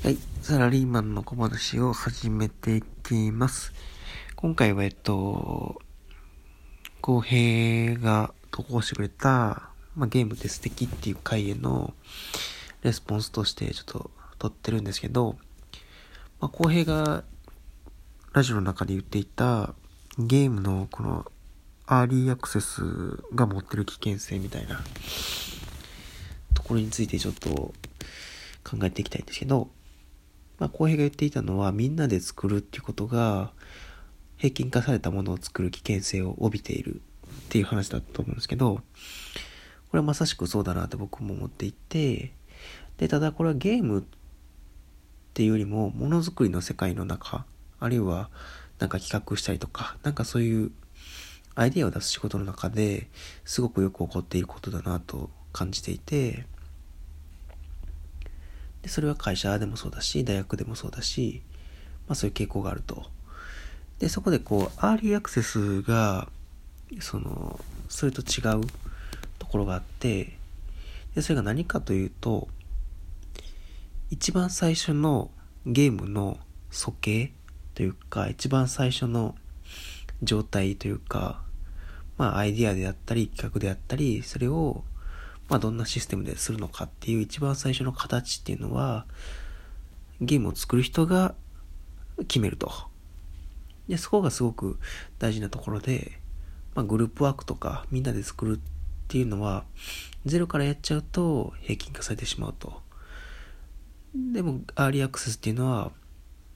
はい。サラリーマンの小話を始めていきます。今回は、えっと、浩平が投稿してくれた、まあ、ゲームって素敵っていう回へのレスポンスとしてちょっと撮ってるんですけど、まあ、浩平がラジオの中で言っていたゲームのこのアーリーアクセスが持ってる危険性みたいなところについてちょっと考えていきたいんですけど、まあ、浩平が言っていたのはみんなで作るっていうことが平均化されたものを作る危険性を帯びているっていう話だったと思うんですけど、これはまさしくそうだなって僕も思っていて、で、ただこれはゲームっていうよりもものづくりの世界の中、あるいはなんか企画したりとか、なんかそういうアイディアを出す仕事の中ですごくよく起こっていることだなと感じていて、でそれは会社でもそうだし、大学でもそうだし、まあそういう傾向があると。で、そこでこう、アーリーアクセスが、その、それと違うところがあって、で、それが何かというと、一番最初のゲームの素形というか、一番最初の状態というか、まあアイディアであったり、企画であったり、それを、まあどんなシステムでするのかっていう一番最初の形っていうのは、ゲームを作る人が決めると。で、そこがすごく大事なところで、まあ、グループワークとかみんなで作るっていうのは、ゼロからやっちゃうと平均化されてしまうと。でも、アーリーアクセスっていうのは、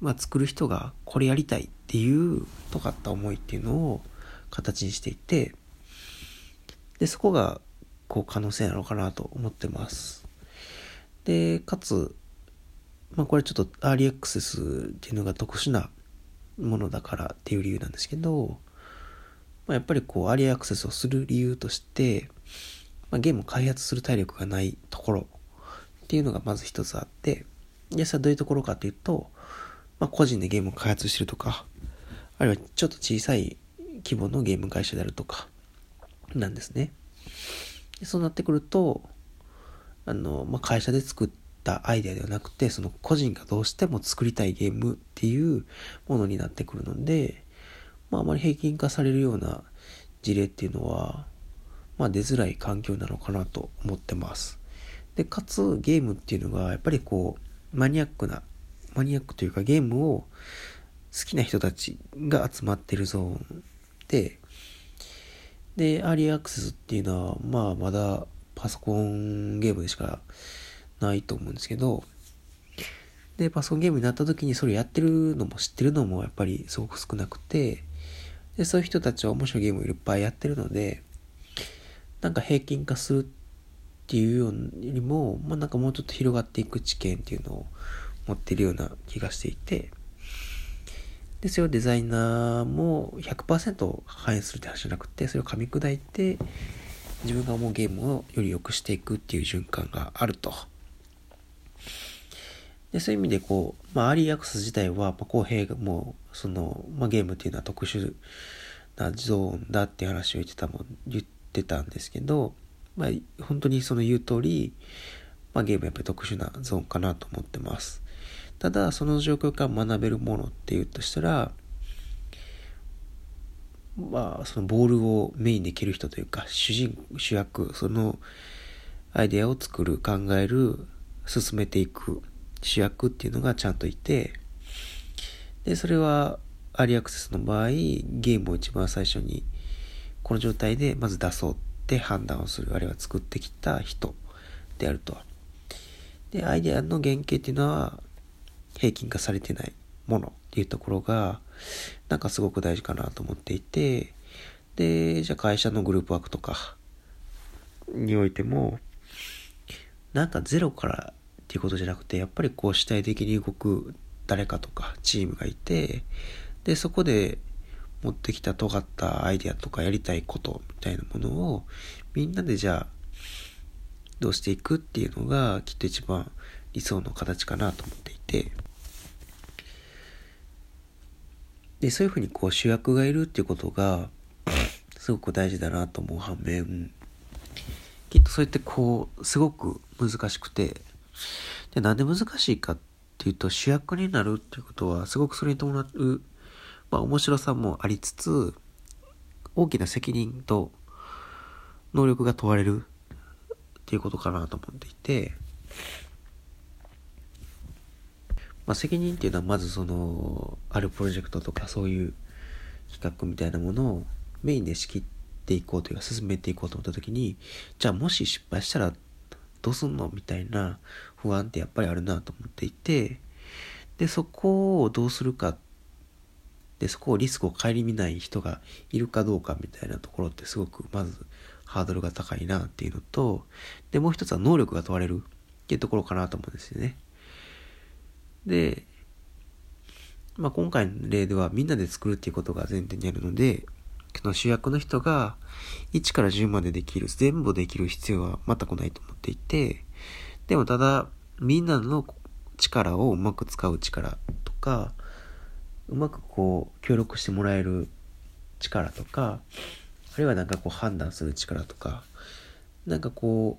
まあ、作る人がこれやりたいっていう尖った思いっていうのを形にしていて、で、そこが、こう、可能性なのかなと思ってます。で、かつ、まあ、これちょっとアーリーアクセスっていうのが特殊なものだからっていう理由なんですけど、まあ、やっぱりこうアーリーアクセスをする理由として、まあ、ゲームを開発する体力がないところっていうのがまず一つあってでそれはどういうところかというと、まあ、個人でゲームを開発してるとかあるいはちょっと小さい規模のゲーム会社であるとかなんですねそうなってくるとあの、まあ、会社で作ったアイデアではなくてその個人がどうしても作りたいゲームっていうものになってくるので、まあ、あまり平均化されるような事例っていうのは、まあ、出づらい環境なのかなと思ってます。で、かつゲームっていうのがやっぱりこうマニアックな、マニアックというかゲームを好きな人たちが集まってるゾーンで、で、アーリーアクセスっていうのは、まあまだパソコンゲームでしかないと思うんですけど、で、パソコンゲームになった時にそれやってるのも知ってるのもやっぱりすごく少なくて、で、そういう人たちは面白いゲームをいっぱいやってるので、なんか平均化するっていうよりも、まあなんかもうちょっと広がっていく知見っていうのを持ってるような気がしていて、で、それをデザイナーも100%反映するって話じゃなくて、それを噛み砕いて、自分が思うゲームをより良くしていくっていう循環があると。で、そういう意味でこう、まあ、アーリーアクセス自体は、まあ、公平がもう、その、まあ、ゲームっていうのは特殊なゾーンだって話を言ってたもん、言ってたんですけど、まあ、本当にその言う通り、まあ、ゲームやっぱり特殊なゾーンかなと思ってます。ただ、その状況から学べるものっていうとしたら、まあ、そのボールをメインで蹴る人というか、主人、主役、そのアイデアを作る、考える、進めていく主役っていうのがちゃんといて、で、それは、アリアクセスの場合、ゲームを一番最初に、この状態でまず出そうって判断をする、あるいは作ってきた人であると。で、アイデアの原型っていうのは、平均化されてないものっていうところが、なんかすごく大事かなと思っていて、で、じゃあ会社のグループワークとかにおいても、なんかゼロからっていうことじゃなくて、やっぱりこう主体的に動く誰かとかチームがいて、で、そこで持ってきた尖ったアイデアとかやりたいことみたいなものをみんなでじゃあどうしていくっていうのがきっと一番理想の形かなと思っていて、で、そういうふうにこう主役がいるっていうことがすごく大事だなと思う反面、きっとそうやってこう、すごく難しくて、で、なんで難しいかっていうと主役になるっていうことはすごくそれに伴う、まあ面白さもありつつ、大きな責任と能力が問われるっていうことかなと思っていて、まあ、責任っていうのはまずそのあるプロジェクトとかそういう企画みたいなものをメインで仕切っていこうというか進めていこうと思った時にじゃあもし失敗したらどうすんのみたいな不安ってやっぱりあるなと思っていてでそこをどうするかでそこをリスクを顧みない人がいるかどうかみたいなところってすごくまずハードルが高いなっていうのとでもう一つは能力が問われるっていうところかなと思うんですよね。で、まあ、今回の例ではみんなで作るっていうことが前提にあるのでその主役の人が1から10までできる全部できる必要は全くないと思っていてでもただみんなの力をうまく使う力とかうまくこう協力してもらえる力とかあるいはなんかこう判断する力とかなんかこ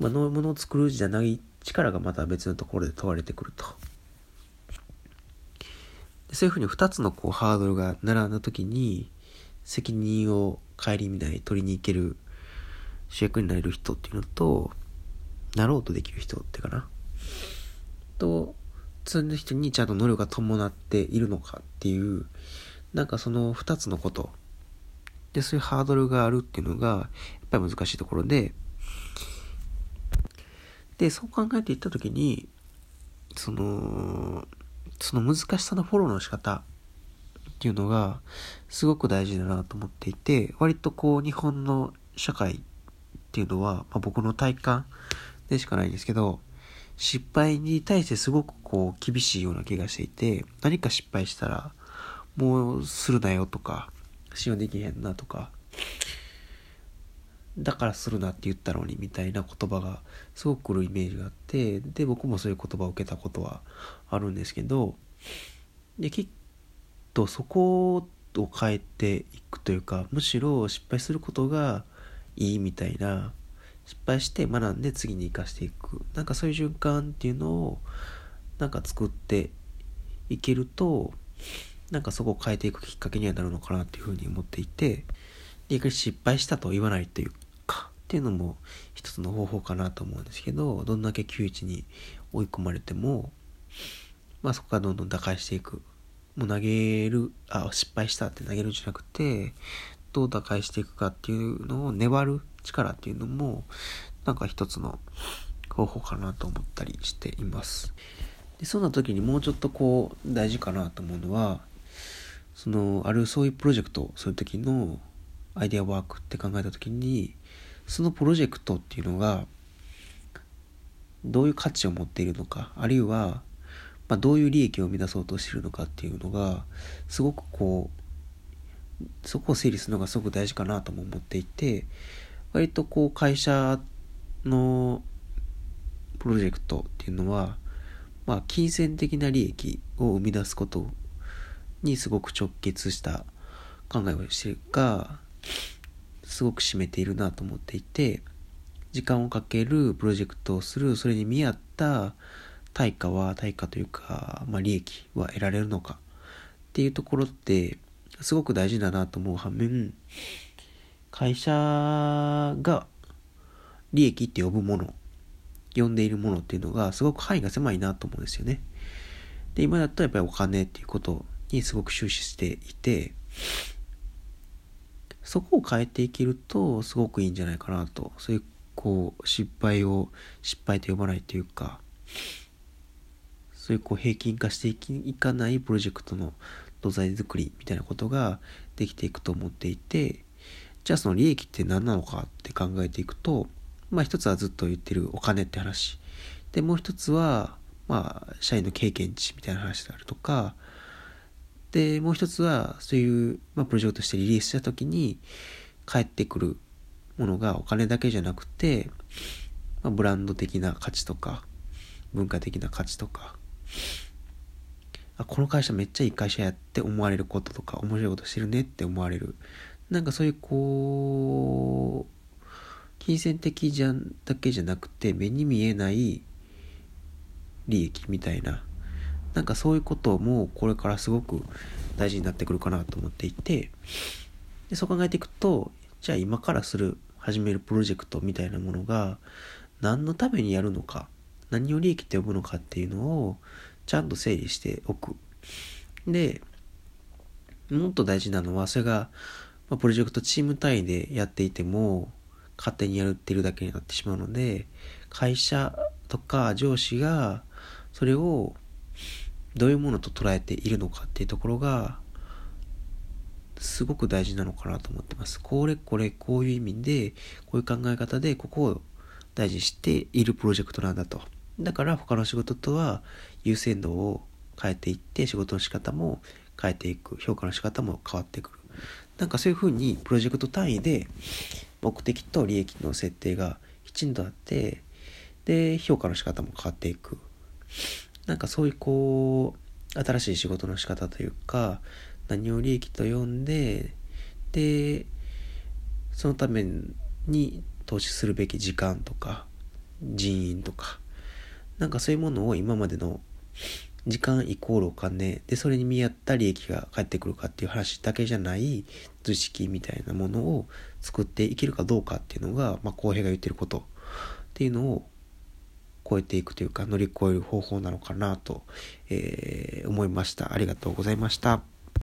う、まあ、のものを作るじゃない力がまた別のところで問われてくると。そういうふうに2つのこうハードルが並んだ時に責任を顧みない取りに行ける主役になれる人っていうのとなろうとできる人ってかなとその人にちゃんと能力が伴っているのかっていうなんかその2つのことでそういうハードルがあるっていうのがやっぱり難しいところででそう考えていった時にそのその難しさのフォローの仕方っていうのがすごく大事だなと思っていて割とこう日本の社会っていうのは、まあ、僕の体感でしかないんですけど失敗に対してすごくこう厳しいような気がしていて何か失敗したらもうするなよとか信用できへんなとかだからするなって言ったのにみたいな言葉がすごく来るイメージがあってで僕もそういう言葉を受けたことはあるんですけどできっとそこを変えていくというかむしろ失敗することがいいみたいな失敗して学んで次に生かしていくなんかそういう循環っていうのをなんか作っていけるとなんかそこを変えていくきっかけにはなるのかなっていうふうに思っていて逆に失敗したと言わないというっていうのも一つの方法かなと思うんですけどどんだけ窮地に追い込まれてもまあそこからどんどん打開していく。もう投げるあ失敗したって投げるんじゃなくてどう打開していくかっていうのを粘る力っていうのもなんか一つの方法かなと思ったりしています。でそんな時にもうちょっとこう大事かなと思うのはそのあるそういうプロジェクトをする時のアイデアワークって考えた時にそのプロジェクトっていうのがどういう価値を持っているのかあるいは、まあ、どういう利益を生み出そうとしているのかっていうのがすごくこうそこを整理するのがすごく大事かなとも思っていて割とこう会社のプロジェクトっていうのはまあ金銭的な利益を生み出すことにすごく直結した考えをしてるかすごく占めているなと思っていて時間をかけるプロジェクトをするそれに見合った対価は対価というか、まあ、利益は得られるのかっていうところってすごく大事だなと思う反面会社が利益って呼ぶもの呼んでいるものっていうのがすごく範囲が狭いなと思うんですよね。で今だとやっぱりお金っていうことにすごく終始していてそこを変えていけるとすごくいいんじゃないかなと。そういうこう失敗を失敗と呼ばないというか。そういうこう平均化していかないプロジェクトの土台作りみたいなことができていくと思っていて。じゃあその利益って何なのかって考えていくとまあ一つはずっと言ってるお金って話。でもう一つはまあ社員の経験値みたいな話であるとか。で、もう一つは、そういう、まあ、プロジェクトしてリリースした時に、返ってくるものがお金だけじゃなくて、まあ、ブランド的な価値とか、文化的な価値とか、あ、この会社めっちゃいい会社やって思われることとか、面白いことしてるねって思われる。なんかそういうこう、金銭的じゃんだけじゃなくて、目に見えない利益みたいななんかそういうこともこれからすごく大事になってくるかなと思っていてでそう考えていくとじゃあ今からする始めるプロジェクトみたいなものが何のためにやるのか何を利益って呼ぶのかっていうのをちゃんと整理しておく。でもっと大事なのはそれが、まあ、プロジェクトチーム単位でやっていても勝手にやるってるだけになってしまうので会社とか上司がそれをどういうものと捉えているのかっていうところがすごく大事なのかなと思ってます。これこれこういう意味でこういう考え方でここを大事にしているプロジェクトなんだと。だから他の仕事とは優先度を変えていって仕事の仕方も変えていく評価の仕方も変わってくる。なんかそういうふうにプロジェクト単位で目的と利益の設定がきちんとあってで評価の仕方も変わっていくなんかそういうこう新しい仕事の仕方というか何を利益と呼んででそのために投資するべき時間とか人員とかなんかそういうものを今までの時間イコールお金でそれに見合った利益が返ってくるかっていう話だけじゃない図式みたいなものを作っていけるかどうかっていうのが、まあ、公平が言ってることっていうのを超えていくというか乗り越える方法なのかなと、えー、思いました。ありがとうございました。